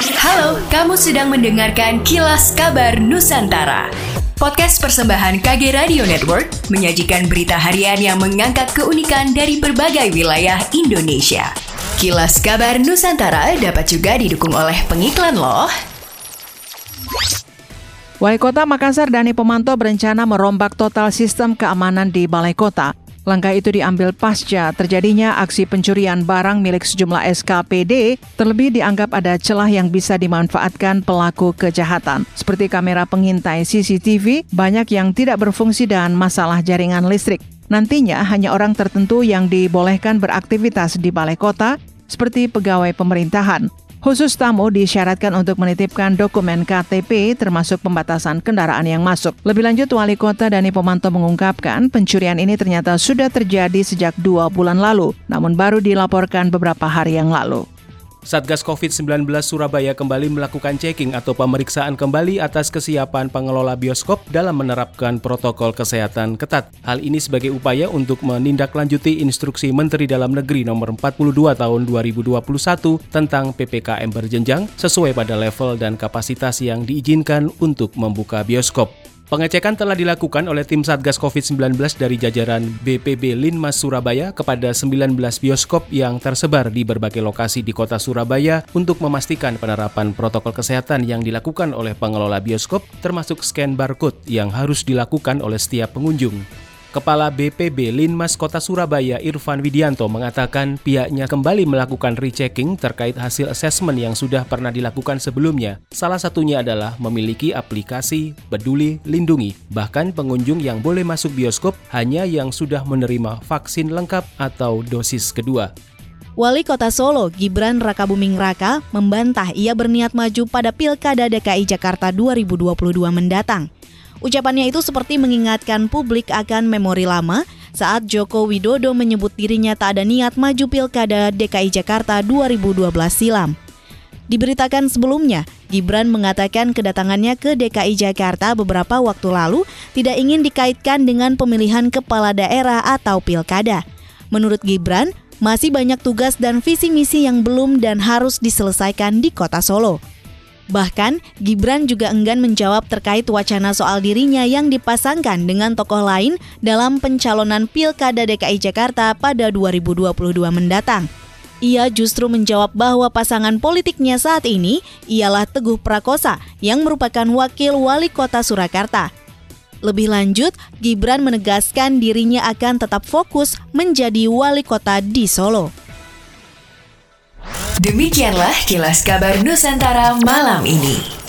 Halo, kamu sedang mendengarkan Kilas Kabar Nusantara. Podcast persembahan KG Radio Network menyajikan berita harian yang mengangkat keunikan dari berbagai wilayah Indonesia. Kilas Kabar Nusantara dapat juga didukung oleh pengiklan loh. Wali Kota Makassar Dani Pemanto berencana merombak total sistem keamanan di Balai Kota. Langkah itu diambil pasca terjadinya aksi pencurian barang milik sejumlah SKPD, terlebih dianggap ada celah yang bisa dimanfaatkan pelaku kejahatan. Seperti kamera pengintai CCTV, banyak yang tidak berfungsi dan masalah jaringan listrik. Nantinya hanya orang tertentu yang dibolehkan beraktivitas di balai kota, seperti pegawai pemerintahan. Khusus tamu disyaratkan untuk menitipkan dokumen KTP termasuk pembatasan kendaraan yang masuk. Lebih lanjut, Wali Kota Dani Pomanto mengungkapkan pencurian ini ternyata sudah terjadi sejak dua bulan lalu, namun baru dilaporkan beberapa hari yang lalu. Satgas COVID-19 Surabaya kembali melakukan checking atau pemeriksaan kembali atas kesiapan pengelola bioskop dalam menerapkan protokol kesehatan ketat. Hal ini sebagai upaya untuk menindaklanjuti instruksi Menteri Dalam Negeri nomor 42 tahun 2021 tentang PPKM berjenjang sesuai pada level dan kapasitas yang diizinkan untuk membuka bioskop. Pengecekan telah dilakukan oleh tim Satgas COVID-19 dari jajaran BPB Linmas Surabaya kepada 19 bioskop yang tersebar di berbagai lokasi di kota Surabaya untuk memastikan penerapan protokol kesehatan yang dilakukan oleh pengelola bioskop termasuk scan barcode yang harus dilakukan oleh setiap pengunjung. Kepala BPB Linmas Kota Surabaya Irfan Widianto mengatakan pihaknya kembali melakukan rechecking terkait hasil asesmen yang sudah pernah dilakukan sebelumnya. Salah satunya adalah memiliki aplikasi Peduli Lindungi. Bahkan pengunjung yang boleh masuk bioskop hanya yang sudah menerima vaksin lengkap atau dosis kedua. Wali Kota Solo, Gibran Rakabuming Raka, membantah ia berniat maju pada Pilkada DKI Jakarta 2022 mendatang. Ucapannya itu seperti mengingatkan publik akan memori lama saat Joko Widodo menyebut dirinya tak ada niat maju Pilkada DKI Jakarta 2012 silam. Diberitakan sebelumnya, Gibran mengatakan kedatangannya ke DKI Jakarta beberapa waktu lalu tidak ingin dikaitkan dengan pemilihan kepala daerah atau pilkada. Menurut Gibran, masih banyak tugas dan visi misi yang belum dan harus diselesaikan di kota Solo. Bahkan, Gibran juga enggan menjawab terkait wacana soal dirinya yang dipasangkan dengan tokoh lain dalam pencalonan Pilkada DKI Jakarta pada 2022 mendatang. Ia justru menjawab bahwa pasangan politiknya saat ini ialah Teguh Prakosa yang merupakan wakil wali kota Surakarta. Lebih lanjut, Gibran menegaskan dirinya akan tetap fokus menjadi wali kota di Solo. Demikianlah kilas kabar Nusantara malam ini.